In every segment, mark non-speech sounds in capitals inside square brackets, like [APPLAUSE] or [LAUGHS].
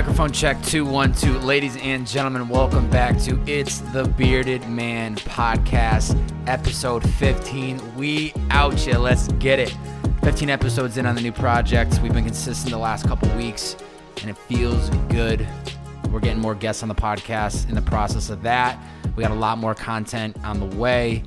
Microphone check 212. Ladies and gentlemen, welcome back to It's the Bearded Man podcast, episode 15. We out. Let's get it. 15 episodes in on the new project. We've been consistent the last couple weeks, and it feels good. We're getting more guests on the podcast in the process of that. We got a lot more content on the way,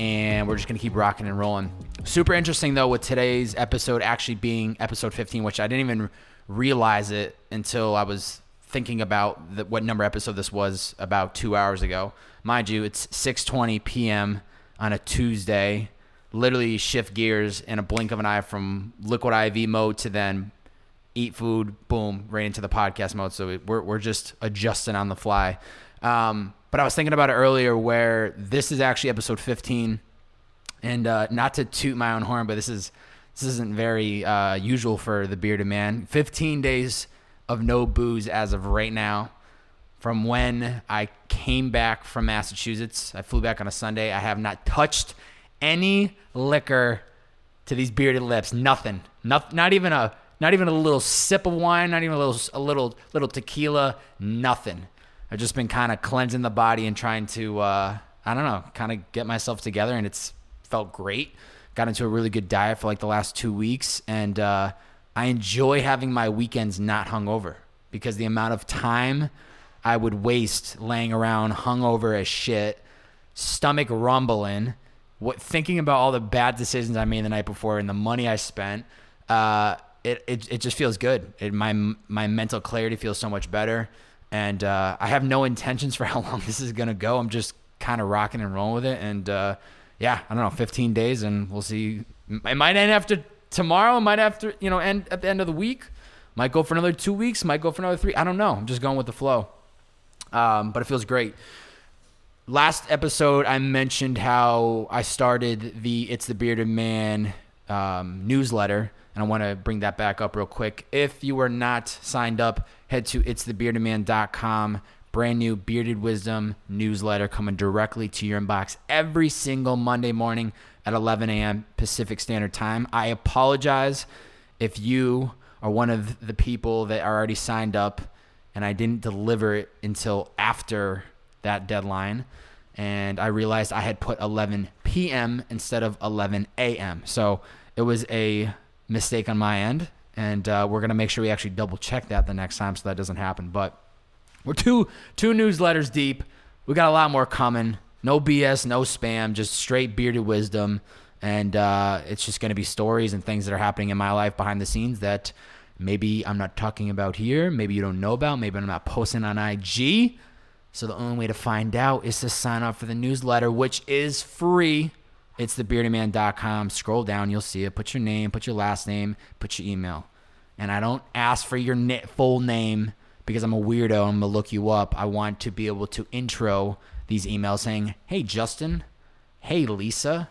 and we're just going to keep rocking and rolling. Super interesting, though, with today's episode actually being episode 15, which I didn't even realize it until I was thinking about the, what number episode this was about two hours ago. Mind you, it's 6:20 p.m. on a Tuesday. Literally shift gears in a blink of an eye from liquid IV mode to then eat food, boom, right into the podcast mode. So we're we're just adjusting on the fly. Um, but I was thinking about it earlier, where this is actually episode 15, and uh, not to toot my own horn, but this is this isn't very uh, usual for the bearded man. 15 days of no booze as of right now. From when I came back from Massachusetts, I flew back on a Sunday. I have not touched any liquor to these bearded lips. Nothing. Not, not even a not even a little sip of wine. Not even a little a little little tequila. Nothing. I've just been kind of cleansing the body and trying to uh, I don't know, kind of get myself together, and it's felt great got into a really good diet for like the last two weeks, and uh, I enjoy having my weekends not hungover because the amount of time I would waste laying around hungover as shit, stomach rumbling, what thinking about all the bad decisions I made the night before and the money I spent. Uh, it, it, it just feels good. It, my my mental clarity feels so much better, and uh, I have no intentions for [LAUGHS] how long this is gonna go. I'm just kind of rocking and rolling with it, and uh, yeah, I don't know, 15 days, and we'll see. It might end after tomorrow. It might after you know end at the end of the week. Might go for another two weeks. Might go for another three. I don't know. I'm just going with the flow. Um, but it feels great. Last episode, I mentioned how I started the "It's the Bearded Man" um, newsletter, and I want to bring that back up real quick. If you are not signed up, head to it'sthebeardedman.com brand new Bearded Wisdom newsletter coming directly to your inbox every single Monday morning at 11 a.m. Pacific Standard Time. I apologize if you are one of the people that are already signed up and I didn't deliver it until after that deadline. And I realized I had put 11 p.m. instead of 11 a.m. So it was a mistake on my end. And uh, we're going to make sure we actually double check that the next time so that doesn't happen. But we're two two newsletters deep. We got a lot more coming. No BS, no spam, just straight bearded wisdom. And uh, it's just going to be stories and things that are happening in my life behind the scenes that maybe I'm not talking about here. Maybe you don't know about. Maybe I'm not posting on IG. So the only way to find out is to sign up for the newsletter, which is free. It's thebeardedman.com. Scroll down, you'll see it. Put your name, put your last name, put your email. And I don't ask for your full name because I'm a weirdo. I'm gonna look you up. I want to be able to intro these emails saying, "Hey, Justin. Hey, Lisa."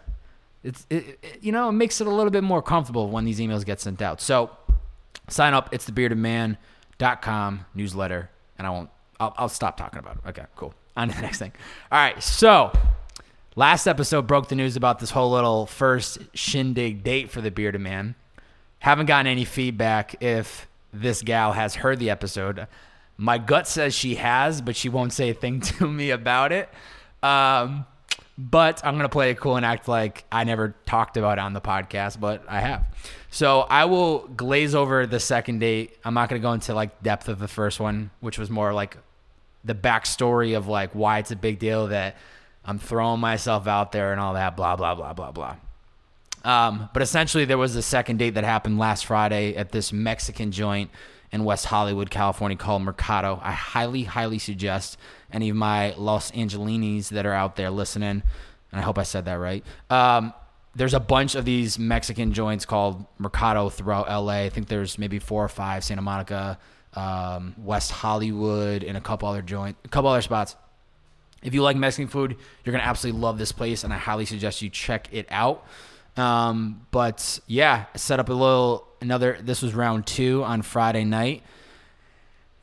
It's it, it, you know it makes it a little bit more comfortable when these emails get sent out. So sign up. It's thebeardedman.com newsletter, and I won't. I'll, I'll stop talking about it. Okay, cool. [LAUGHS] On to the next thing. All right, so. Last episode broke the news about this whole little first shindig date for the bearded man. Haven't gotten any feedback if this gal has heard the episode. My gut says she has, but she won't say a thing [LAUGHS] to me about it. Um, but I'm gonna play it cool and act like I never talked about it on the podcast, but I have. So I will glaze over the second date. I'm not gonna go into like depth of the first one, which was more like the backstory of like why it's a big deal that I'm throwing myself out there and all that, blah blah blah blah blah. Um, but essentially, there was a second date that happened last Friday at this Mexican joint in West Hollywood, California called Mercado. I highly, highly suggest any of my Los Angelinis that are out there listening, and I hope I said that right. Um, there's a bunch of these Mexican joints called Mercado throughout LA. I think there's maybe four or five, Santa Monica, um, West Hollywood, and a couple other joint, a couple other spots. If you like Mexican food, you're gonna absolutely love this place, and I highly suggest you check it out. Um, but yeah, set up a little another. This was round two on Friday night,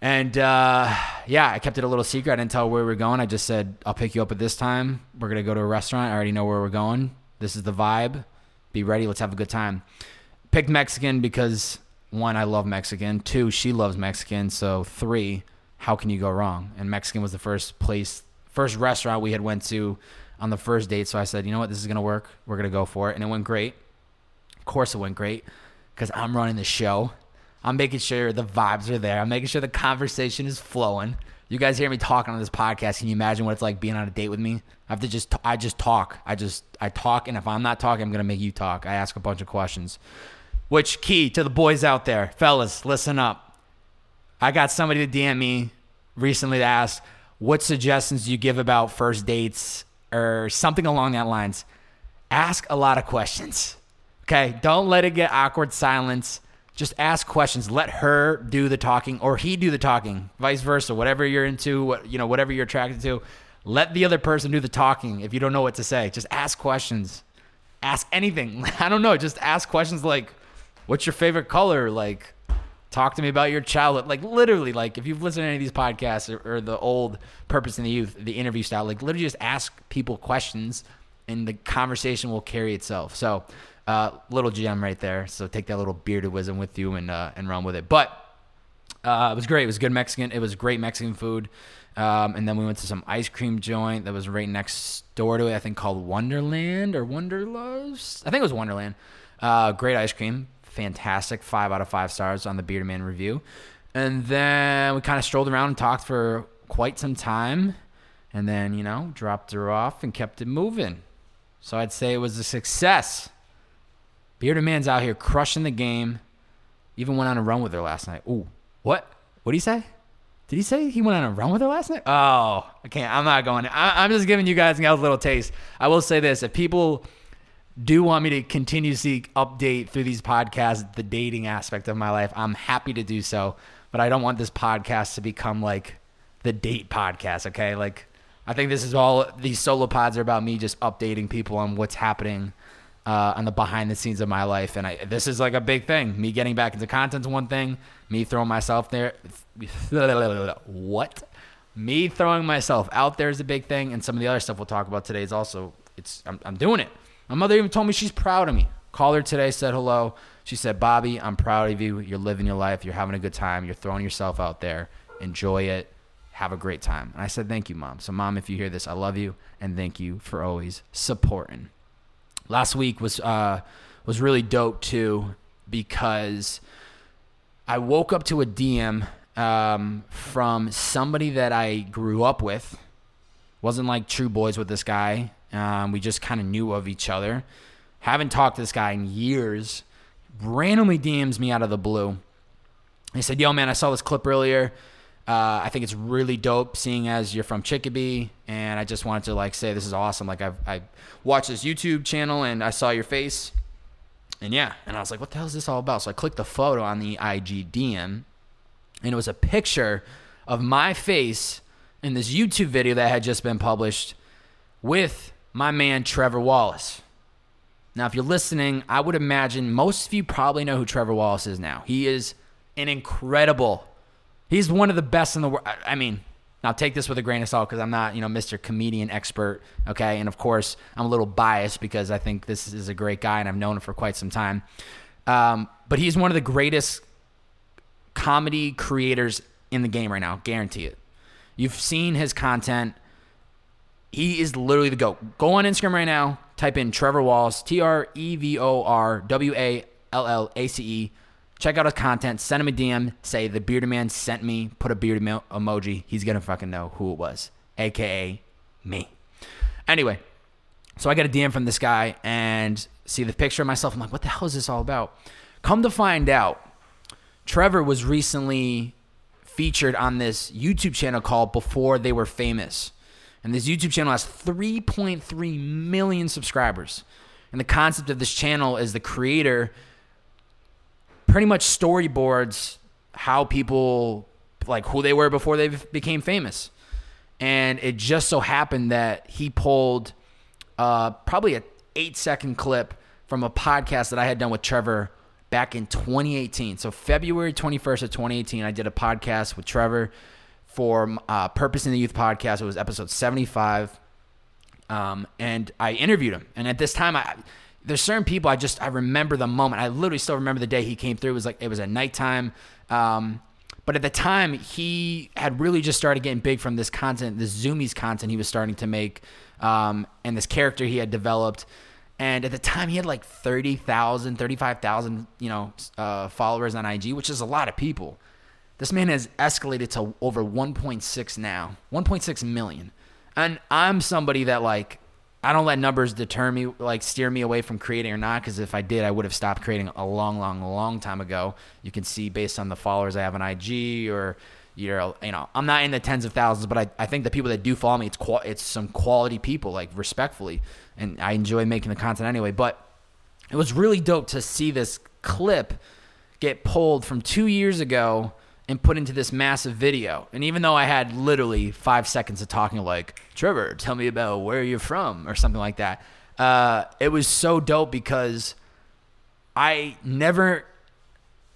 and uh, yeah, I kept it a little secret. I didn't tell where we are going. I just said I'll pick you up at this time. We're gonna go to a restaurant. I already know where we're going. This is the vibe. Be ready. Let's have a good time. Picked Mexican because one, I love Mexican. Two, she loves Mexican. So three, how can you go wrong? And Mexican was the first place, first restaurant we had went to on the first date. So I said, you know what, this is gonna work. We're gonna go for it, and it went great. Of course, it went great because I'm running the show. I'm making sure the vibes are there. I'm making sure the conversation is flowing. You guys hear me talking on this podcast. Can you imagine what it's like being on a date with me? I have to just, I just talk. I just, I talk, and if I'm not talking, I'm gonna make you talk. I ask a bunch of questions. Which key to the boys out there, fellas, listen up. I got somebody to DM me recently to ask, what suggestions do you give about first dates or something along that lines? Ask a lot of questions. Okay, don't let it get awkward silence. Just ask questions. Let her do the talking or he do the talking. Vice versa. Whatever you're into, what you know, whatever you're attracted to, let the other person do the talking if you don't know what to say. Just ask questions. Ask anything. [LAUGHS] I don't know, just ask questions like what's your favorite color? Like talk to me about your childhood. Like literally, like if you've listened to any of these podcasts or, or the old Purpose in the Youth, the interview style, like literally just ask people questions and the conversation will carry itself. So uh, little gem right there. So take that little bearded wisdom with you and uh, and run with it. But uh, it was great. It was good Mexican. It was great Mexican food. Um, and then we went to some ice cream joint that was right next door to it. I think called Wonderland or Wonderlust. I think it was Wonderland. Uh, great ice cream, fantastic. Five out of five stars on the Bearded Man review. And then we kind of strolled around and talked for quite some time. And then, you know, dropped her off and kept it moving. So I'd say it was a success. Bearded Man's out here crushing the game. Even went on a run with her last night. Ooh, what? What did he say? Did he say he went on a run with her last night? Oh, I can't. I'm not going. I, am just giving you guys a little taste. I will say this: if people do want me to seek update through these podcasts, the dating aspect of my life, I'm happy to do so. But I don't want this podcast to become like the date podcast. Okay, like I think this is all these solo pods are about me just updating people on what's happening uh, on the behind the scenes of my life. And I, this is like a big thing. Me getting back into content's one thing. Me throwing myself there. [LAUGHS] What? Me throwing myself out there is a big thing. And some of the other stuff we'll talk about today is also, it's I'm, I'm doing it. My mother even told me she's proud of me. Called her today, said hello. She said, Bobby, I'm proud of you. You're living your life. You're having a good time. You're throwing yourself out there. Enjoy it. Have a great time. And I said, Thank you, mom. So, mom, if you hear this, I love you. And thank you for always supporting last week was uh, was really dope too because I woke up to a DM um, from somebody that I grew up with. Wasn't like true boys with this guy. Um, we just kind of knew of each other. Haven't talked to this guy in years. Randomly DMs me out of the blue. He said, "Yo, man, I saw this clip earlier. Uh, I think it's really dope seeing as you're from Chicopee, and I just wanted to like say this is awesome. Like I've I watched this YouTube channel and I saw your face, and yeah, and I was like, what the hell is this all about? So I clicked the photo on the IG DM, and it was a picture of my face in this YouTube video that had just been published with my man Trevor Wallace. Now, if you're listening, I would imagine most of you probably know who Trevor Wallace is now. He is an incredible He's one of the best in the world. I mean, now take this with a grain of salt because I'm not, you know, Mr. Comedian expert. Okay, and of course I'm a little biased because I think this is a great guy and I've known him for quite some time. Um, but he's one of the greatest comedy creators in the game right now. Guarantee it. You've seen his content. He is literally the GOAT. Go on Instagram right now, type in Trevor Wallace, T R E V O R W A L L A C E. Check out his content. Send him a DM. Say the bearded man sent me. Put a bearded emoji. He's gonna fucking know who it was, aka me. Anyway, so I get a DM from this guy and see the picture of myself. I'm like, what the hell is this all about? Come to find out, Trevor was recently featured on this YouTube channel called Before They Were Famous. And this YouTube channel has 3.3 million subscribers. And the concept of this channel is the creator pretty much storyboards how people like who they were before they became famous. And it just so happened that he pulled uh, probably a eight second clip from a podcast that I had done with Trevor back in 2018. So February 21st of 2018, I did a podcast with Trevor for uh, Purpose in the Youth podcast. It was episode 75. Um, and I interviewed him. And at this time, I there's certain people I just I remember the moment. I literally still remember the day he came through. It was like it was at nighttime. Um, but at the time, he had really just started getting big from this content, this Zoomies content he was starting to make, um, and this character he had developed. And at the time, he had like 30,000, 35,000, you know, uh, followers on IG, which is a lot of people. This man has escalated to over 1.6 now, 1.6 million. And I'm somebody that like I don't let numbers deter me, like steer me away from creating or not. Because if I did, I would have stopped creating a long, long, long time ago. You can see based on the followers I have on IG or you know, you know, I'm not in the tens of thousands, but I, I think the people that do follow me, it's qual- it's some quality people, like respectfully, and I enjoy making the content anyway. But it was really dope to see this clip get pulled from two years ago and put into this massive video. And even though I had literally five seconds of talking, like, Trevor, tell me about where you're from or something like that, uh, it was so dope because I never,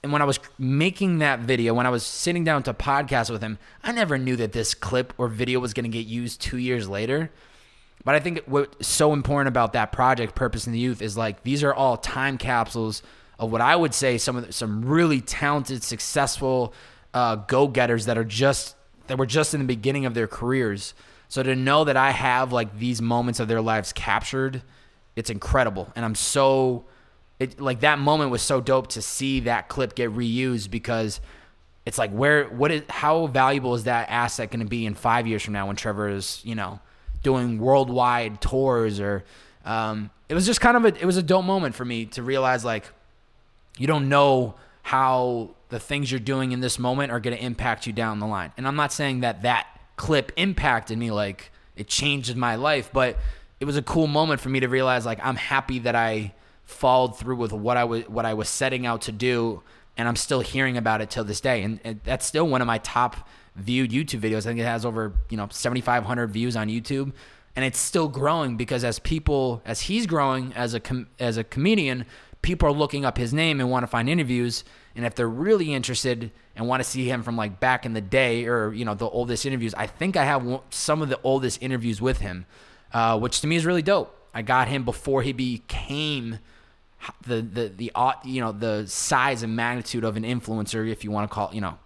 and when I was making that video, when I was sitting down to podcast with him, I never knew that this clip or video was going to get used two years later. But I think what's so important about that project, Purpose in the Youth, is like these are all time capsules of what I would say some of the, some really talented, successful uh, go getters that are just that were just in the beginning of their careers. So to know that I have like these moments of their lives captured, it's incredible, and I'm so it like that moment was so dope to see that clip get reused because it's like where what is how valuable is that asset going to be in five years from now when Trevor is you know doing worldwide tours or um, it was just kind of a it was a dope moment for me to realize like you don't know how the things you're doing in this moment are going to impact you down the line. And I'm not saying that that clip impacted me like it changed my life, but it was a cool moment for me to realize like I'm happy that I followed through with what I was what I was setting out to do and I'm still hearing about it till this day. And, and that's still one of my top viewed YouTube videos. I think it has over, you know, 7500 views on YouTube and it's still growing because as people as he's growing as a com- as a comedian, people are looking up his name and want to find interviews. And if they're really interested and want to see him from like back in the day or, you know, the oldest interviews, I think I have some of the oldest interviews with him, uh, which to me is really dope. I got him before he became the, the, the, you know, the size and magnitude of an influencer, if you want to call, you know,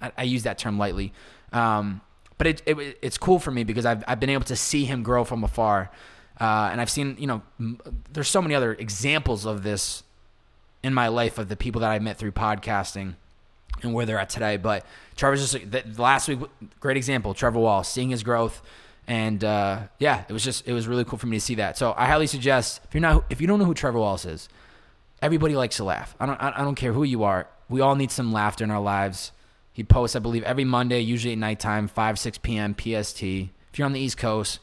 I, I use that term lightly. Um, but it, it, it's cool for me because I've, I've been able to see him grow from afar. Uh, and I've seen, you know, m- there's so many other examples of this in my life of the people that I met through podcasting and where they're at today. But Trevor's just the, last week, great example. Trevor Wall, seeing his growth, and uh, yeah, it was just it was really cool for me to see that. So I highly suggest if you're not if you don't know who Trevor Wallace is, everybody likes to laugh. I don't I don't care who you are. We all need some laughter in our lives. He posts, I believe, every Monday, usually at nighttime, five six p.m. PST. If you're on the East Coast,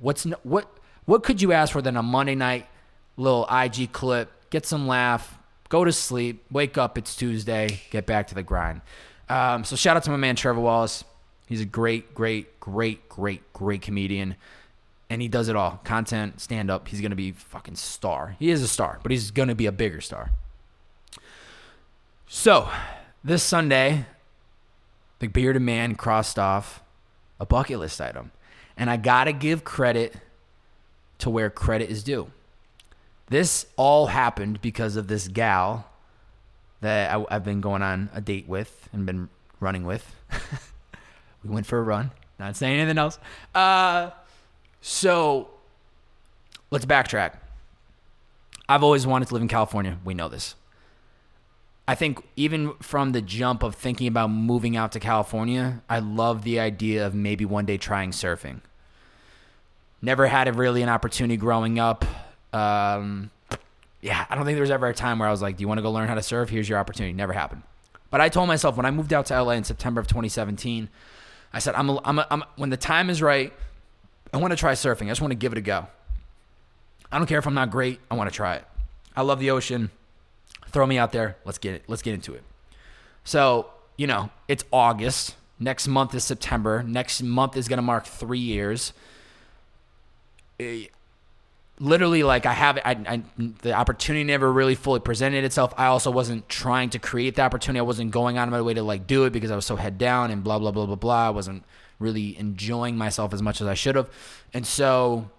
what's what what could you ask for than a Monday night little IG clip? Get some laugh, go to sleep, wake up, it's Tuesday, get back to the grind. Um, so shout out to my man Trevor Wallace. He's a great, great, great, great, great comedian. And he does it all. Content, stand up. He's gonna be fucking star. He is a star, but he's gonna be a bigger star. So, this Sunday, the bearded man crossed off a bucket list item. And I gotta give credit to where credit is due. This all happened because of this gal that I, have been going on a date with and been running with. [LAUGHS] we went for a run. Not saying anything else. Uh, so let's backtrack. I've always wanted to live in California. We know this. I think even from the jump of thinking about moving out to California, I love the idea of maybe one day trying surfing. Never had a really an opportunity growing up. Um, yeah, I don't think there was ever a time where I was like, "Do you want to go learn how to surf? Here's your opportunity." Never happened. But I told myself when I moved out to LA in September of 2017, I said, "I'm, a, I'm, a, I'm when the time is right, I want to try surfing. I just want to give it a go. I don't care if I'm not great. I want to try it. I love the ocean. Throw me out there. Let's get it. Let's get into it." So you know, it's August. Next month is September. Next month is going to mark three years literally like I have I, I, the opportunity never really fully presented itself. I also wasn't trying to create the opportunity. I wasn't going out of my way to like do it because I was so head down and blah blah blah blah blah. I wasn't really enjoying myself as much as I should have. And so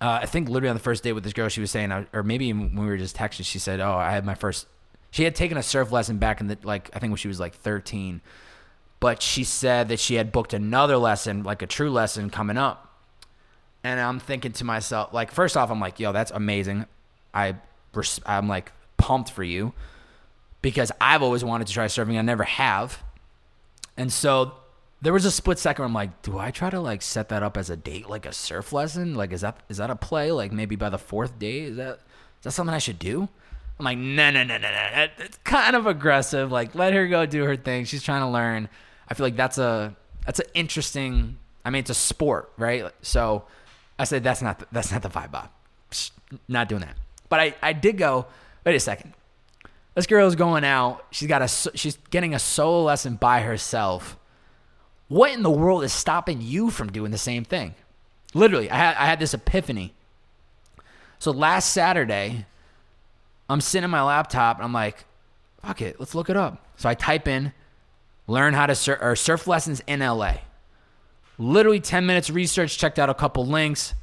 uh, I think literally on the first date with this girl, she was saying, uh, or maybe when we were just texting, she said, "Oh, I had my first." She had taken a surf lesson back in the like I think when she was like 13, but she said that she had booked another lesson, like a true lesson, coming up. And I'm thinking to myself, like, first off, I'm like, "Yo, that's amazing." I, I'm like pumped for you because I've always wanted to try surfing. I never have, and so there was a split second I'm like, do I try to like set that up as a date, like a surf lesson? Like, is that is that a play? Like maybe by the fourth day, is that is that something I should do? I'm like, no, no, no, no, no. It's kind of aggressive. Like, let her go do her thing. She's trying to learn. I feel like that's a that's an interesting. I mean, it's a sport, right? So I said that's not the, that's not the vibe, Bob. Not doing that. But I I did go. Wait a second. This girl is going out. She's got a she's getting a solo lesson by herself what in the world is stopping you from doing the same thing? Literally, I had, I had this epiphany. So last Saturday, I'm sitting in my laptop and I'm like, fuck it, let's look it up. So I type in learn how to surf or surf lessons in LA. Literally 10 minutes research, checked out a couple links.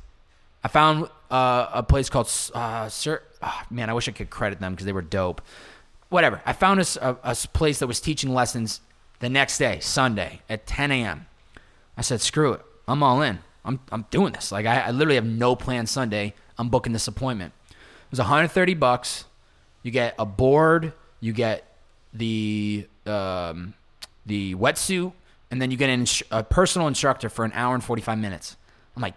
I found uh, a place called uh, Sir. Oh, man, I wish I could credit them because they were dope. Whatever. I found a, a, a place that was teaching lessons the next day, Sunday at 10 a.m. I said, screw it. I'm all in. I'm, I'm doing this. Like, I, I literally have no plan Sunday. I'm booking this appointment. It was 130 bucks. You get a board, you get the um, the wetsuit, and then you get an, a personal instructor for an hour and 45 minutes. I'm like,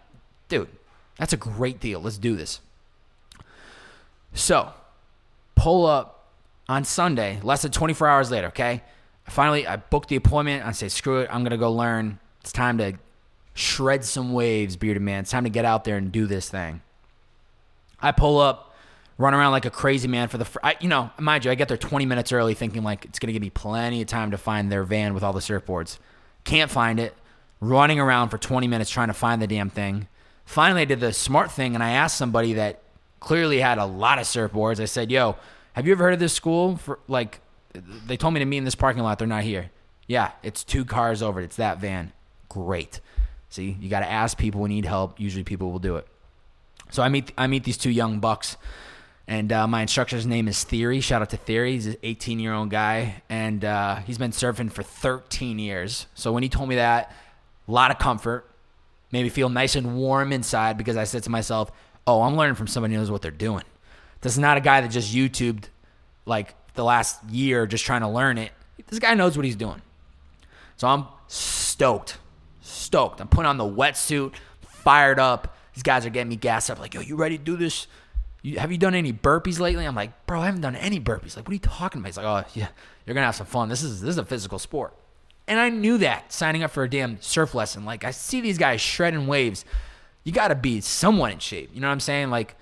dude, that's a great deal. Let's do this. So, pull up on Sunday, less than 24 hours later, okay? finally, I booked the appointment. I say, screw it. I'm going to go learn. It's time to shred some waves, bearded man. It's time to get out there and do this thing. I pull up, run around like a crazy man for the, fr- I, you know, mind you, I get there 20 minutes early thinking like it's going to give me plenty of time to find their van with all the surfboards. Can't find it. Running around for 20 minutes trying to find the damn thing. Finally, I did the smart thing and I asked somebody that clearly had a lot of surfboards. I said, yo, have you ever heard of this school for like they told me to meet in this parking lot. They're not here. Yeah, it's two cars over. It's that van. Great. See, you got to ask people who need help. Usually, people will do it. So I meet I meet these two young bucks, and uh, my instructor's name is Theory. Shout out to Theory. He's an 18 year old guy, and uh, he's been surfing for 13 years. So when he told me that, a lot of comfort, made me feel nice and warm inside because I said to myself, "Oh, I'm learning from somebody who knows what they're doing." This is not a guy that just YouTubed like the last year just trying to learn it. This guy knows what he's doing. So I'm stoked. Stoked. I'm putting on the wetsuit, fired up. These guys are getting me gassed up, like, yo, you ready to do this? You, have you done any burpees lately? I'm like, bro, I haven't done any burpees. Like, what are you talking about? He's like, oh, yeah, you're gonna have some fun. This is this is a physical sport. And I knew that signing up for a damn surf lesson. Like, I see these guys shredding waves. You got to be somewhat in shape. You know what I'm saying? Like,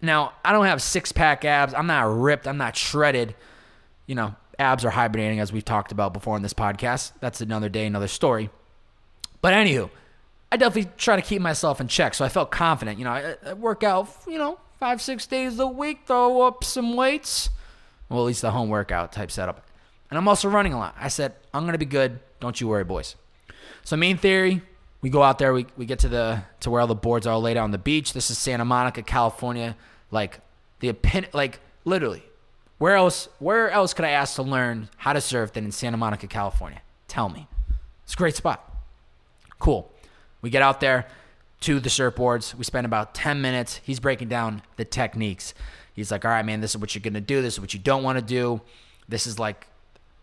now, I don't have six pack abs. I'm not ripped. I'm not shredded. You know, abs are hibernating, as we've talked about before in this podcast. That's another day, another story. But anywho, I definitely try to keep myself in check. So I felt confident. You know, I, I work out, you know, five, six days a week, throw up some weights. Well, at least the home workout type setup. And I'm also running a lot. I said, I'm going to be good. Don't you worry, boys. So, main theory we go out there, we, we get to the to where all the boards are laid out on the beach. This is Santa Monica, California. Like the opinion, like literally, where else where else could I ask to learn how to surf than in Santa Monica, California? Tell me. It's a great spot. Cool. We get out there to the surfboards. We spend about 10 minutes. He's breaking down the techniques. He's like, all right, man, this is what you're going to do. This is what you don't want to do. This is like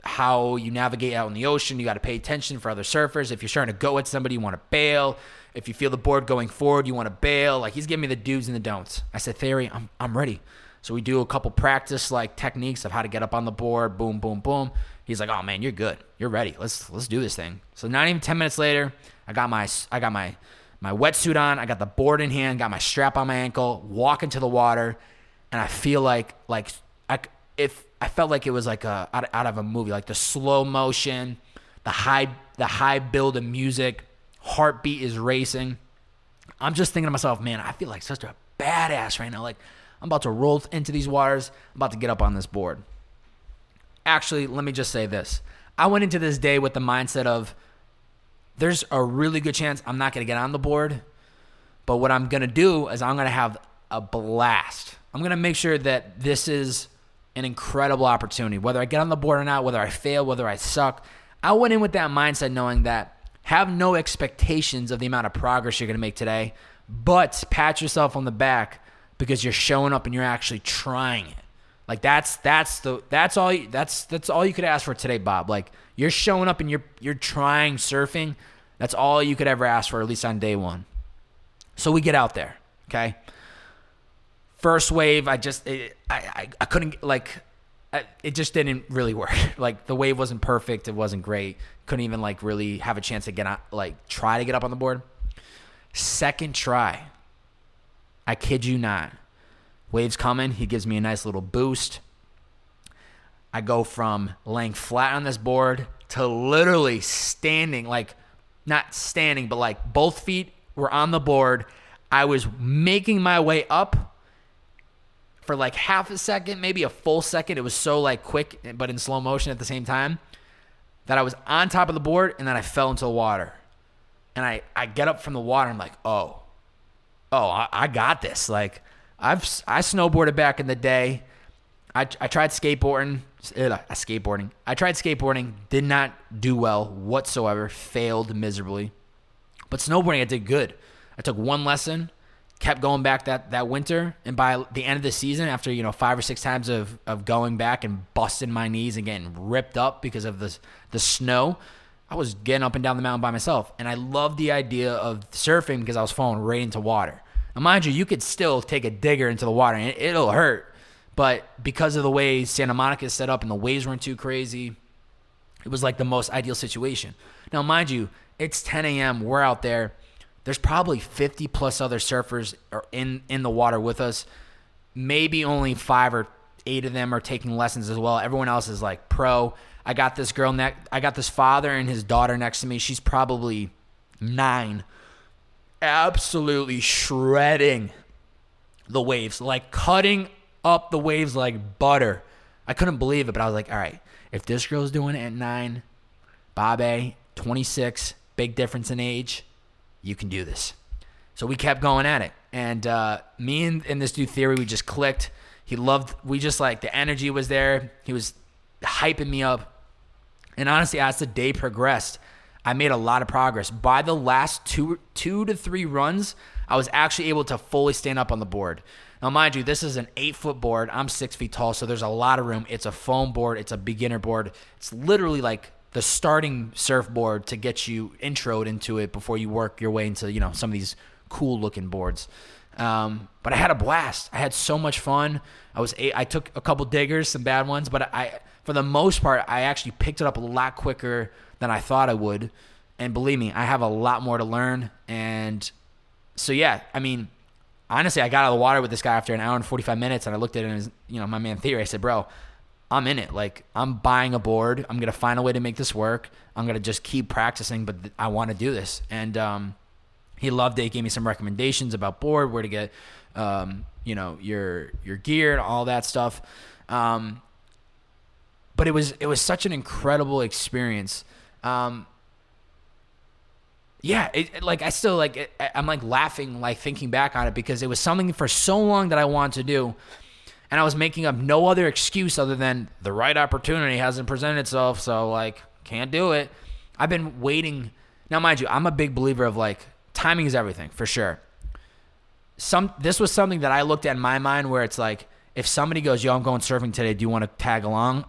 how you navigate out in the ocean. You got to pay attention for other surfers. If you're starting to go at somebody, you want to bail. If you feel the board going forward, you want to bail. Like he's giving me the do's and the don'ts. I said, Theory, I'm, I'm ready. So we do a couple practice like techniques of how to get up on the board. Boom, boom, boom. He's like, "Oh man, you're good. You're ready. Let's let's do this thing." So not even ten minutes later, I got my I got my my wetsuit on. I got the board in hand. Got my strap on my ankle. Walk into the water, and I feel like like I if I felt like it was like a out, out of a movie, like the slow motion, the high the high build of music, heartbeat is racing. I'm just thinking to myself, man, I feel like such a badass right now. Like I'm about to roll into these waters. I'm about to get up on this board. Actually, let me just say this. I went into this day with the mindset of there's a really good chance I'm not going to get on the board, But what I'm gonna do is I'm gonna have a blast. I'm gonna make sure that this is an incredible opportunity. Whether I get on the board or not, whether I fail, whether I suck, I went in with that mindset knowing that have no expectations of the amount of progress you're gonna make today, but pat yourself on the back because you're showing up and you're actually trying it. Like that's that's the that's all you, that's that's all you could ask for today, Bob. Like you're showing up and you're you're trying surfing. That's all you could ever ask for, at least on day one. So we get out there, okay. First wave, I just it, I, I I couldn't like I, it just didn't really work. [LAUGHS] like the wave wasn't perfect. It wasn't great. Couldn't even like really have a chance to get out, like try to get up on the board. Second try, I kid you not. Waves coming. He gives me a nice little boost. I go from laying flat on this board to literally standing, like not standing, but like both feet were on the board. I was making my way up for like half a second, maybe a full second. It was so like quick, but in slow motion at the same time that I was on top of the board and then I fell into the water. And I, I get up from the water. I'm like, oh, oh, I, I got this. Like, I've I snowboarded back in the day. I, I tried skateboarding. Uh, skateboarding. I tried skateboarding. Did not do well whatsoever. Failed miserably. But snowboarding, I did good. I took one lesson, kept going back that, that winter, and by the end of the season, after you know five or six times of, of going back and busting my knees and getting ripped up because of the the snow, I was getting up and down the mountain by myself. And I loved the idea of surfing because I was falling right into water. Now, mind you, you could still take a digger into the water and it'll hurt. But because of the way Santa Monica is set up and the waves weren't too crazy, it was like the most ideal situation. Now, mind you, it's 10 a.m. We're out there. There's probably 50 plus other surfers are in, in the water with us. Maybe only five or eight of them are taking lessons as well. Everyone else is like pro. I got this girl next. I got this father and his daughter next to me. She's probably nine absolutely shredding the waves, like cutting up the waves like butter. I couldn't believe it, but I was like, all right, if this girl's doing it at nine, Babe, 26, big difference in age, you can do this. So we kept going at it. And uh, me and, and this dude Theory, we just clicked. He loved, we just like, the energy was there. He was hyping me up. And honestly, as the day progressed, I made a lot of progress. By the last two two to three runs, I was actually able to fully stand up on the board. Now, mind you, this is an eight foot board. I'm six feet tall, so there's a lot of room. It's a foam board. It's a beginner board. It's literally like the starting surfboard to get you introed into it before you work your way into you know some of these cool looking boards. Um, but I had a blast. I had so much fun. I was I took a couple diggers, some bad ones, but I for the most part I actually picked it up a lot quicker than I thought I would. And believe me, I have a lot more to learn. And so, yeah, I mean, honestly, I got out of the water with this guy after an hour and 45 minutes, and I looked at him as, you know, my man Theory. I said, bro, I'm in it. Like, I'm buying a board. I'm going to find a way to make this work. I'm going to just keep practicing, but I want to do this. And um, he loved it. He gave me some recommendations about board, where to get, um, you know, your your gear and all that stuff. Um, but it was it was such an incredible experience um, yeah, it, like I still like it, I'm like laughing, like thinking back on it because it was something for so long that I wanted to do, and I was making up no other excuse other than the right opportunity hasn't presented itself, so like can't do it. I've been waiting. Now, mind you, I'm a big believer of like timing is everything for sure. Some this was something that I looked at in my mind where it's like if somebody goes, "Yo, I'm going surfing today. Do you want to tag along?"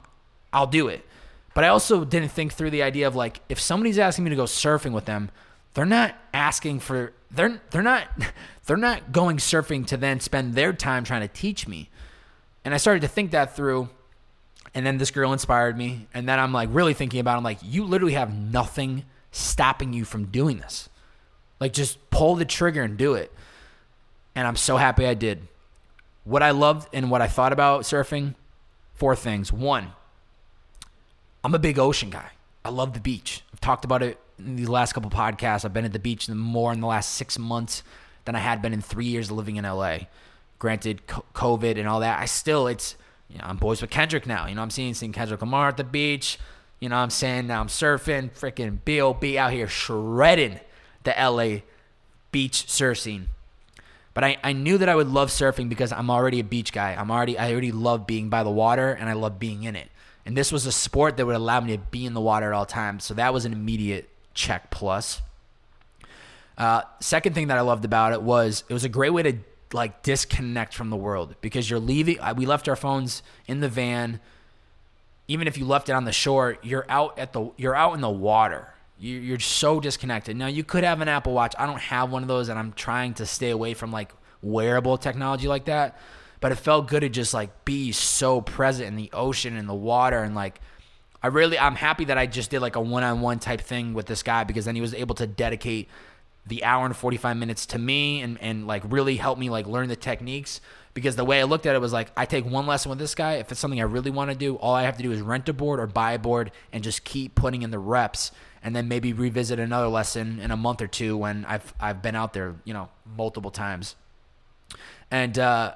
I'll do it. But I also didn't think through the idea of like if somebody's asking me to go surfing with them, they're not asking for they're they're not [LAUGHS] they're not going surfing to then spend their time trying to teach me. And I started to think that through and then this girl inspired me and then I'm like really thinking about it, I'm like you literally have nothing stopping you from doing this. Like just pull the trigger and do it. And I'm so happy I did. What I loved and what I thought about surfing, four things. One, I'm a big ocean guy. I love the beach. I've talked about it in these last couple podcasts. I've been at the beach more in the last six months than I had been in three years living in LA. Granted, COVID and all that, I still, it's, you know, I'm boys with Kendrick now. You know, I'm seeing, seeing Kendrick Lamar at the beach. You know I'm saying? Now I'm surfing, freaking B.O.B. out here shredding the LA beach surf scene. But I, I knew that I would love surfing because I'm already a beach guy. I'm already I already love being by the water and I love being in it. And this was a sport that would allow me to be in the water at all times. So that was an immediate check plus. Uh, second thing that I loved about it was it was a great way to like disconnect from the world because you're leaving. We left our phones in the van. Even if you left it on the shore, you're out at the you're out in the water. You're so disconnected. Now you could have an Apple Watch. I don't have one of those, and I'm trying to stay away from like wearable technology like that. But it felt good to just like be so present in the ocean and the water and like I really I'm happy that I just did like a one-on-one type thing with this guy because then he was able to dedicate the hour and 45 minutes to me and, and like really help me like learn the techniques because the way I looked at it was like I take one lesson with this guy. If it's something I really want to do all I have to do is rent a board or buy a board and just keep putting in the reps and then maybe revisit another lesson in a month or two when I've I've been out there you know multiple times. And uh,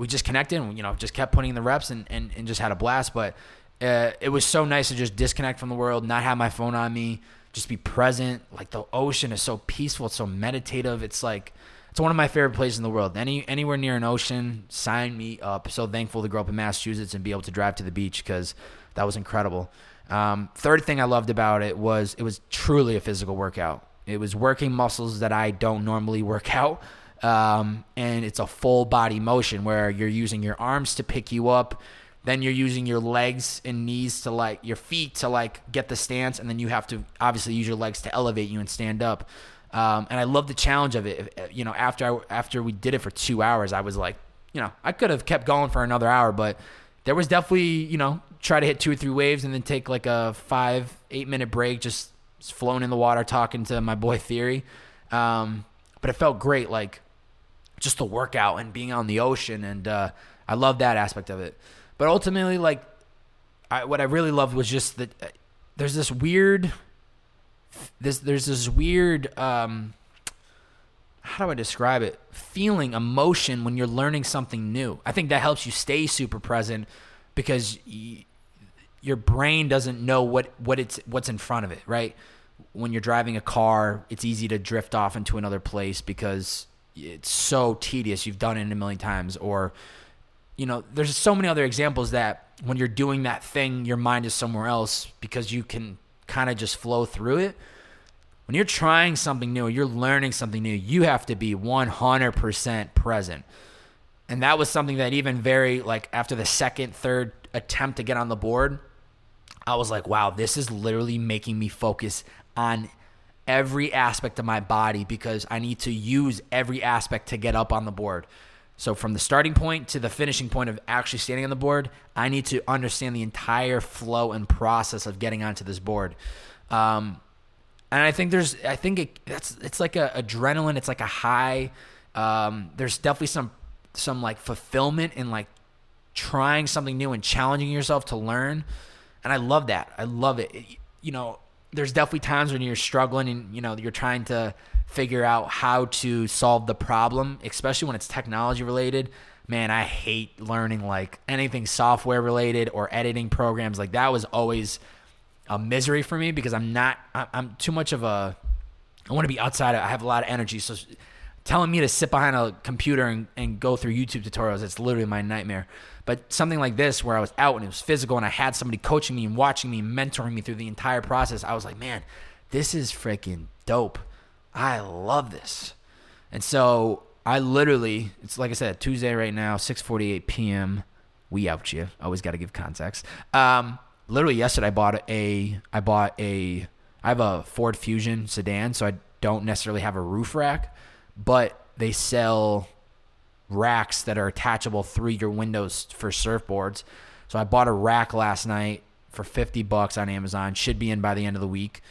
we just connected and you know just kept putting in the reps and, and, and just had a blast but uh, it was so nice to just disconnect from the world not have my phone on me just be present. Like the ocean is so peaceful, it's so meditative. It's like it's one of my favorite places in the world. Any anywhere near an ocean, sign me up. So thankful to grow up in Massachusetts and be able to drive to the beach because that was incredible. Um, third thing I loved about it was it was truly a physical workout. It was working muscles that I don't normally work [LAUGHS] out. Um, and it's a full body motion where you're using your arms to pick you up then you're using your legs and knees to like your feet to like get the stance, and then you have to obviously use your legs to elevate you and stand up. Um, and I love the challenge of it. You know, after I, after we did it for two hours, I was like, you know, I could have kept going for another hour, but there was definitely, you know, try to hit two or three waves and then take like a five, eight minute break, just flown in the water, talking to my boy Theory. Um, but it felt great, like just the workout and being on the ocean, and uh, I love that aspect of it. But ultimately, like, I, what I really loved was just that uh, there's this weird, this there's this weird, um, how do I describe it? Feeling, emotion when you're learning something new. I think that helps you stay super present because y- your brain doesn't know what what it's what's in front of it, right? When you're driving a car, it's easy to drift off into another place because it's so tedious. You've done it a million times, or you know, there's so many other examples that when you're doing that thing, your mind is somewhere else because you can kind of just flow through it. When you're trying something new, you're learning something new, you have to be 100% present. And that was something that even very like after the second, third attempt to get on the board, I was like, wow, this is literally making me focus on every aspect of my body because I need to use every aspect to get up on the board. So from the starting point to the finishing point of actually standing on the board, I need to understand the entire flow and process of getting onto this board. Um, and I think there's, I think it, that's it's like a adrenaline. It's like a high. Um, there's definitely some some like fulfillment in like trying something new and challenging yourself to learn. And I love that. I love it. it you know, there's definitely times when you're struggling and you know you're trying to figure out how to solve the problem, especially when it's technology related. Man, I hate learning like anything software related or editing programs. Like that was always a misery for me because I'm not, I'm too much of a, I want to be outside. I have a lot of energy. So telling me to sit behind a computer and, and go through YouTube tutorials, it's literally my nightmare. But something like this, where I was out and it was physical and I had somebody coaching me and watching me and mentoring me through the entire process, I was like, man, this is freaking dope. I love this. And so I literally, it's like I said, Tuesday right now, 6:48 p.m. We out you. Always got to give context. Um, literally yesterday, I bought a, I bought a, I have a Ford Fusion sedan, so I don't necessarily have a roof rack, but they sell racks that are attachable through your windows for surfboards. So I bought a rack last night for 50 bucks on Amazon. Should be in by the end of the week.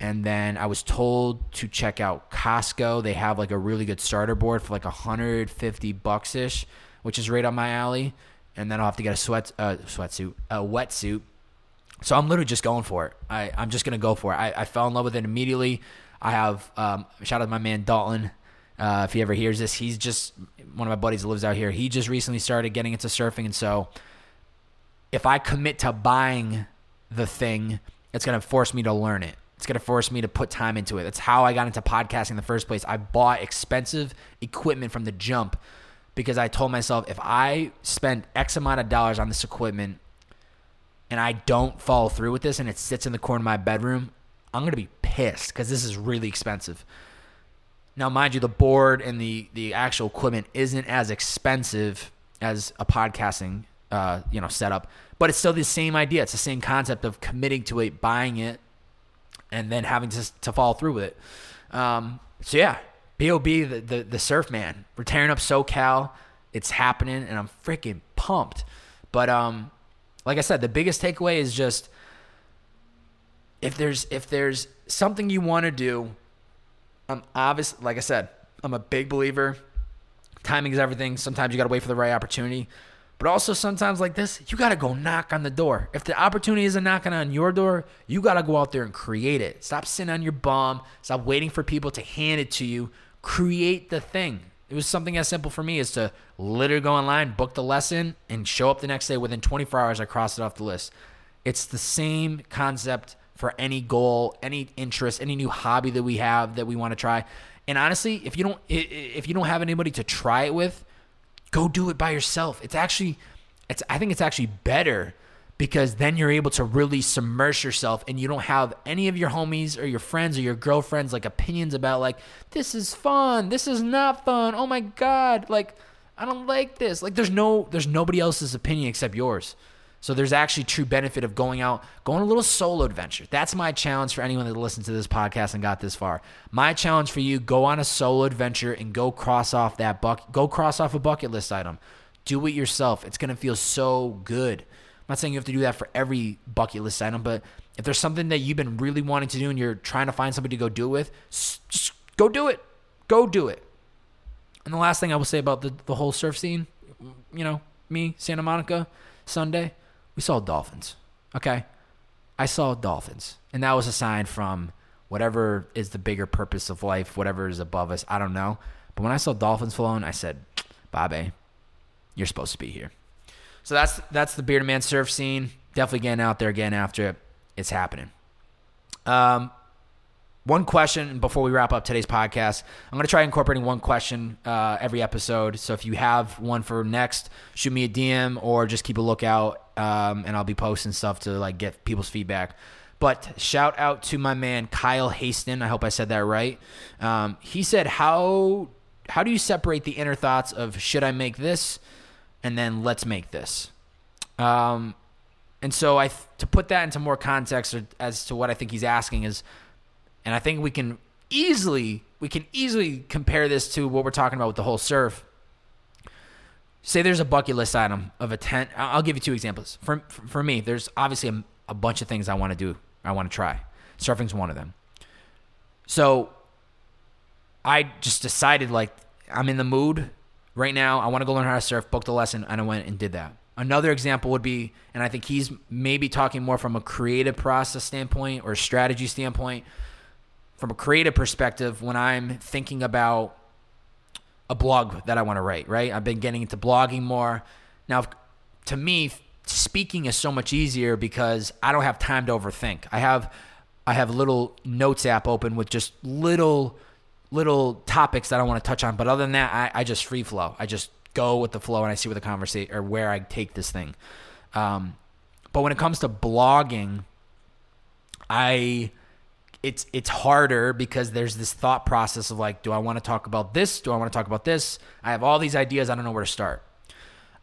And then I was told to check out Costco. They have like a really good starter board for like 150 bucks ish, which is right on my alley. And then I'll have to get a sweat uh, sweatsuit, a wetsuit. So I'm literally just going for it. I, I'm just gonna go for it. I, I fell in love with it immediately. I have um, shout out to my man Dalton. Uh, if he ever hears this, he's just one of my buddies that lives out here. He just recently started getting into surfing, and so if I commit to buying the thing, it's gonna force me to learn it It's going to force me to put time into it. That's how I got into podcasting in the first place. I bought expensive equipment from the jump because I told myself if I spend X amount of dollars on this equipment and I don't follow through with this and it sits in the corner of my bedroom, I'm going to be pissed because this is really expensive. Now, mind you, the board and the, the actual equipment isn't as expensive as a podcasting uh, you know setup, but it's still the same idea. It's the same concept of committing to it, buying it, and then having to, to follow through with it. Um, so yeah, Bob the, the the surf man, we're tearing up SoCal. It's happening, and I'm freaking pumped. But um, like I said, the biggest takeaway is just if there's if there's something you want to do, I'm obvious. Like I said, I'm a big believer. Timing is everything. Sometimes you got to wait for the right opportunity. But also sometimes like this, you got to go knock on the door. If the opportunity isn't knocking on your door, you got to go out there and create it. Stop sitting on your bum. Stop waiting for people to hand it to you. Create the thing. It was something as simple for me as to literally go online, book the lesson, and show up the next day. Within 24 hours, I crossed it off the list. It's the same concept for any goal, any interest, any new hobby that we have that we want to try. And honestly, if you don't if you don't have anybody to try it with, go do it by yourself. It's actually it's I think it's actually better because then you're able to really submerge yourself and you don't have any of your homies or your friends or your girlfriends like opinions about like this is fun, this is not fun. Oh my god, like I don't like this. Like there's no there's nobody else's opinion except yours. So there's actually true benefit of going out, going a little solo adventure. That's my challenge for anyone that listened to this podcast and got this far. My challenge for you: go on a solo adventure and go cross off that buck, go cross off a bucket list item. Do it yourself. It's gonna feel so good. I'm not saying you have to do that for every bucket list item, but if there's something that you've been really wanting to do and you're trying to find somebody to go do it with, just go do it. Go do it. And the last thing I will say about the, the whole surf scene, you know, me, Santa Monica, Sunday, we saw dolphins. Okay. I saw dolphins. And that was a sign from whatever is the bigger purpose of life, whatever is above us. I don't know. But when I saw dolphins flown, I said, Bobby, you're supposed to be here. So that's that's the bearded man surf scene. Definitely getting out there, getting after it. It's happening. Um, one question before we wrap up today's podcast. I'm going to try incorporating one question uh, every episode. So if you have one for next, shoot me a DM or just keep a lookout, um, and I'll be posting stuff to like get people's feedback. But shout out to my man Kyle Haston. I hope I said that right. Um, he said, "How how do you separate the inner thoughts of should I make this, and then let's make this?" Um, and so I to put that into more context as to what I think he's asking is and I think we can easily we can easily compare this to what we're talking about with the whole surf. Say there's a bucket list item of a tent. I'll give you two examples. For for me, there's obviously a, a bunch of things I want to do. I want to try. Surfing's one of them. So I just decided like I'm in the mood right now. I want to go learn how to surf. Booked a lesson, and I went and did that. Another example would be, and I think he's maybe talking more from a creative process standpoint or strategy standpoint from a creative perspective when I'm thinking about a blog that I want to write, right? I've been getting into blogging more. Now, to me, speaking is so much easier because I don't have time to overthink. I have I have a little notes app open with just little little topics that I want to touch on. But other than that, I, I just free flow. I just go with the flow and I see where the conversation or where I take this thing. Um, but when it comes to blogging, I it's it's harder because there's this thought process of like, do I want to talk about this? Do I want to talk about this? I have all these ideas. I don't know where to start.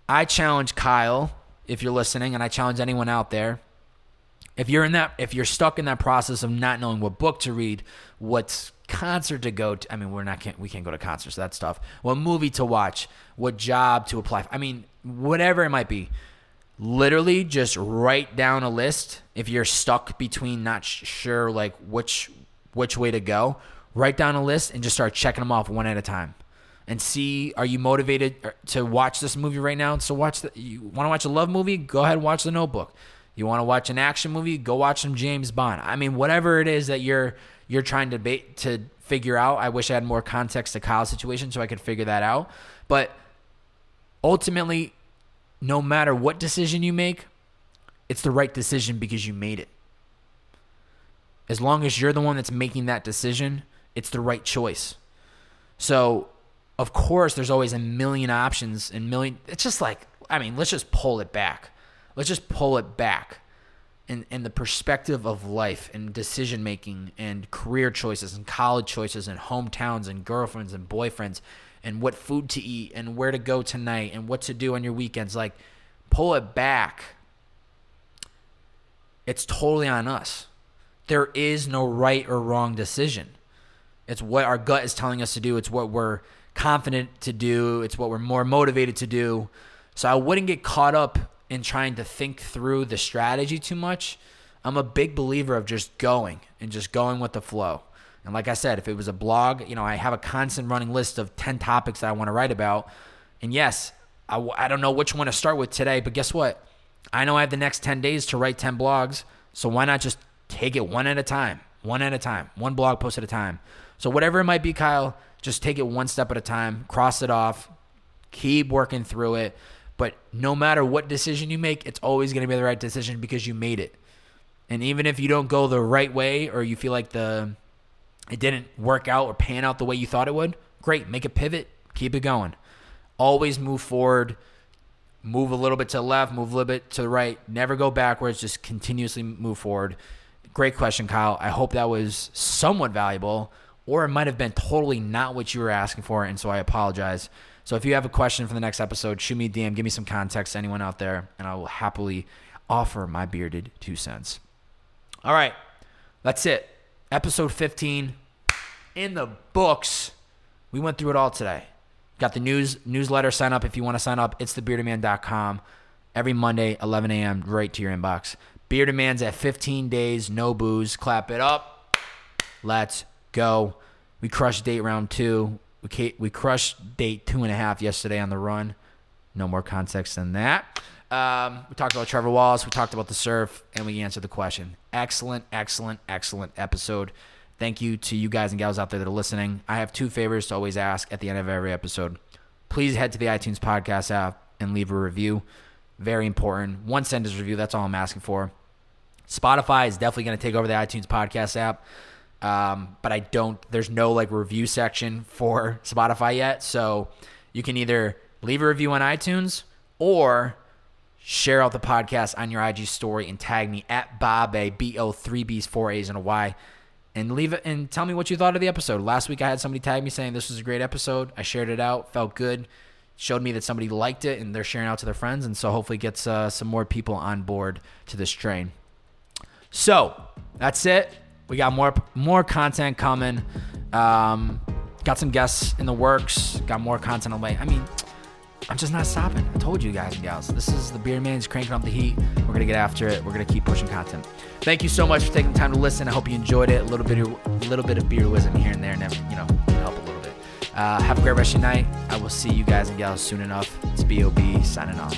I challenge Kyle, if you're listening, and I challenge anyone out there. If you're in that, if you're stuck in that process of not knowing what book to read, what concert to go to, I mean, we're not can't, we can't go to concerts, that stuff. What movie to watch, what job to apply. For, I mean, whatever it might be literally just write down a list. If you're stuck between not sure like which which way to go write down a list and just start checking them off one at a time. And see are you motivated uh, to watch this movie right now? So watch the you want to watch a love movie? Go ahead and watch the notebook. You want to watch an action movie? Go watch some james bond. I mean whatever it is that you're you're trying to bait to figure out i wish i had more context to kyle's situation so i could figure that out. But ultimately no matter what decision you make, it's the right decision because you made it. As long as you're the one that's making that decision, it's the right choice. So, of course, there's always a million options and million. It's just like, I mean, let's just pull it back. Let's just pull it back in, in the perspective of life and decision making and career choices and college choices and hometowns and girlfriends and boyfriends and what food to eat and where to go tonight and what to do on your weekends. Like, pull it back. It's totally on us. There is no right or wrong decision. It's what our gut is telling us to do. It's what we're confident to do. It's what we're more motivated to do. So I wouldn't get caught up in trying to think through the strategy too much. I'm a big believer of just going and just going with the flow. And like I said, if it was a blog, you know, I have a constant running list of 10 topics that I want to write about. And yes, I, I don't know which one to start with today, but guess what? I know I have the next 10 days to write 10 blogs. So why not just take it one at a time, one at a time, one blog post at a time? So whatever it might be, Kyle, just take it one step at a time, cross it off, keep working through it. But no matter what decision you make, it's always going to be the right decision because you made it. And even if you don't go the right way or you feel like the it didn't work out or pan out the way you thought it would, great, make a pivot, keep it going. Always move forward, move a little bit to the left, move a little bit to the right, never go backwards, just continuously move forward. Great question, Kyle. I hope that was somewhat valuable or it might have been totally not what you were asking for, and so I apologize. So if you have a question for the next episode, shoot me a DM, give me some context, anyone out there, and I will happily offer my bearded two cents. All right, that's it. Episode 15 in the books. We went through it all today. Got the news newsletter sign up if you want to sign up. It's thebeardedman.com. Every Monday, 11 a.m., right to your inbox. Bearded Man's at 15 days, no booze. Clap it up. Let's go. We crushed date round two. We we crushed date two and a half yesterday on the run. No more context than that. Um, we talked about Trevor Wallace. We talked about the surf, and we answered the question. Excellent, excellent, excellent episode. Thank you to you guys and gals out there that are listening. I have two favors to always ask at the end of every episode. Please head to the iTunes podcast app and leave a review. Very important. One sentence review. That's all I'm asking for. Spotify is definitely going to take over the iTunes podcast app. Um, but I don't, there's no like review section for [LAUGHS] Spotify yet. So you can either leave a review on iTunes or share out the podcast on your IG story and tag me at Bob B O three B's four A's and a Y, and leave it and tell me what you thought of the episode. Last week I had somebody tag me saying this was a great episode. I shared it out, felt good, showed me that somebody liked it, and they're sharing out to their friends, and so hopefully gets uh, some more people on board to this train. So that's it. We got more more content coming. Um, got some guests in the works. Got more content on the way. I mean, I'm just not stopping. I told you guys and gals. This is the Beard Man's cranking up the heat. We're gonna get after it. We're gonna keep pushing content. Thank you so much for taking the time to listen. I hope you enjoyed it. A little bit of a little bit of beard wisdom here and there, never you know help a little bit. Uh, have a great rest of your night. I will see you guys and gals soon enough. It's Bob signing off.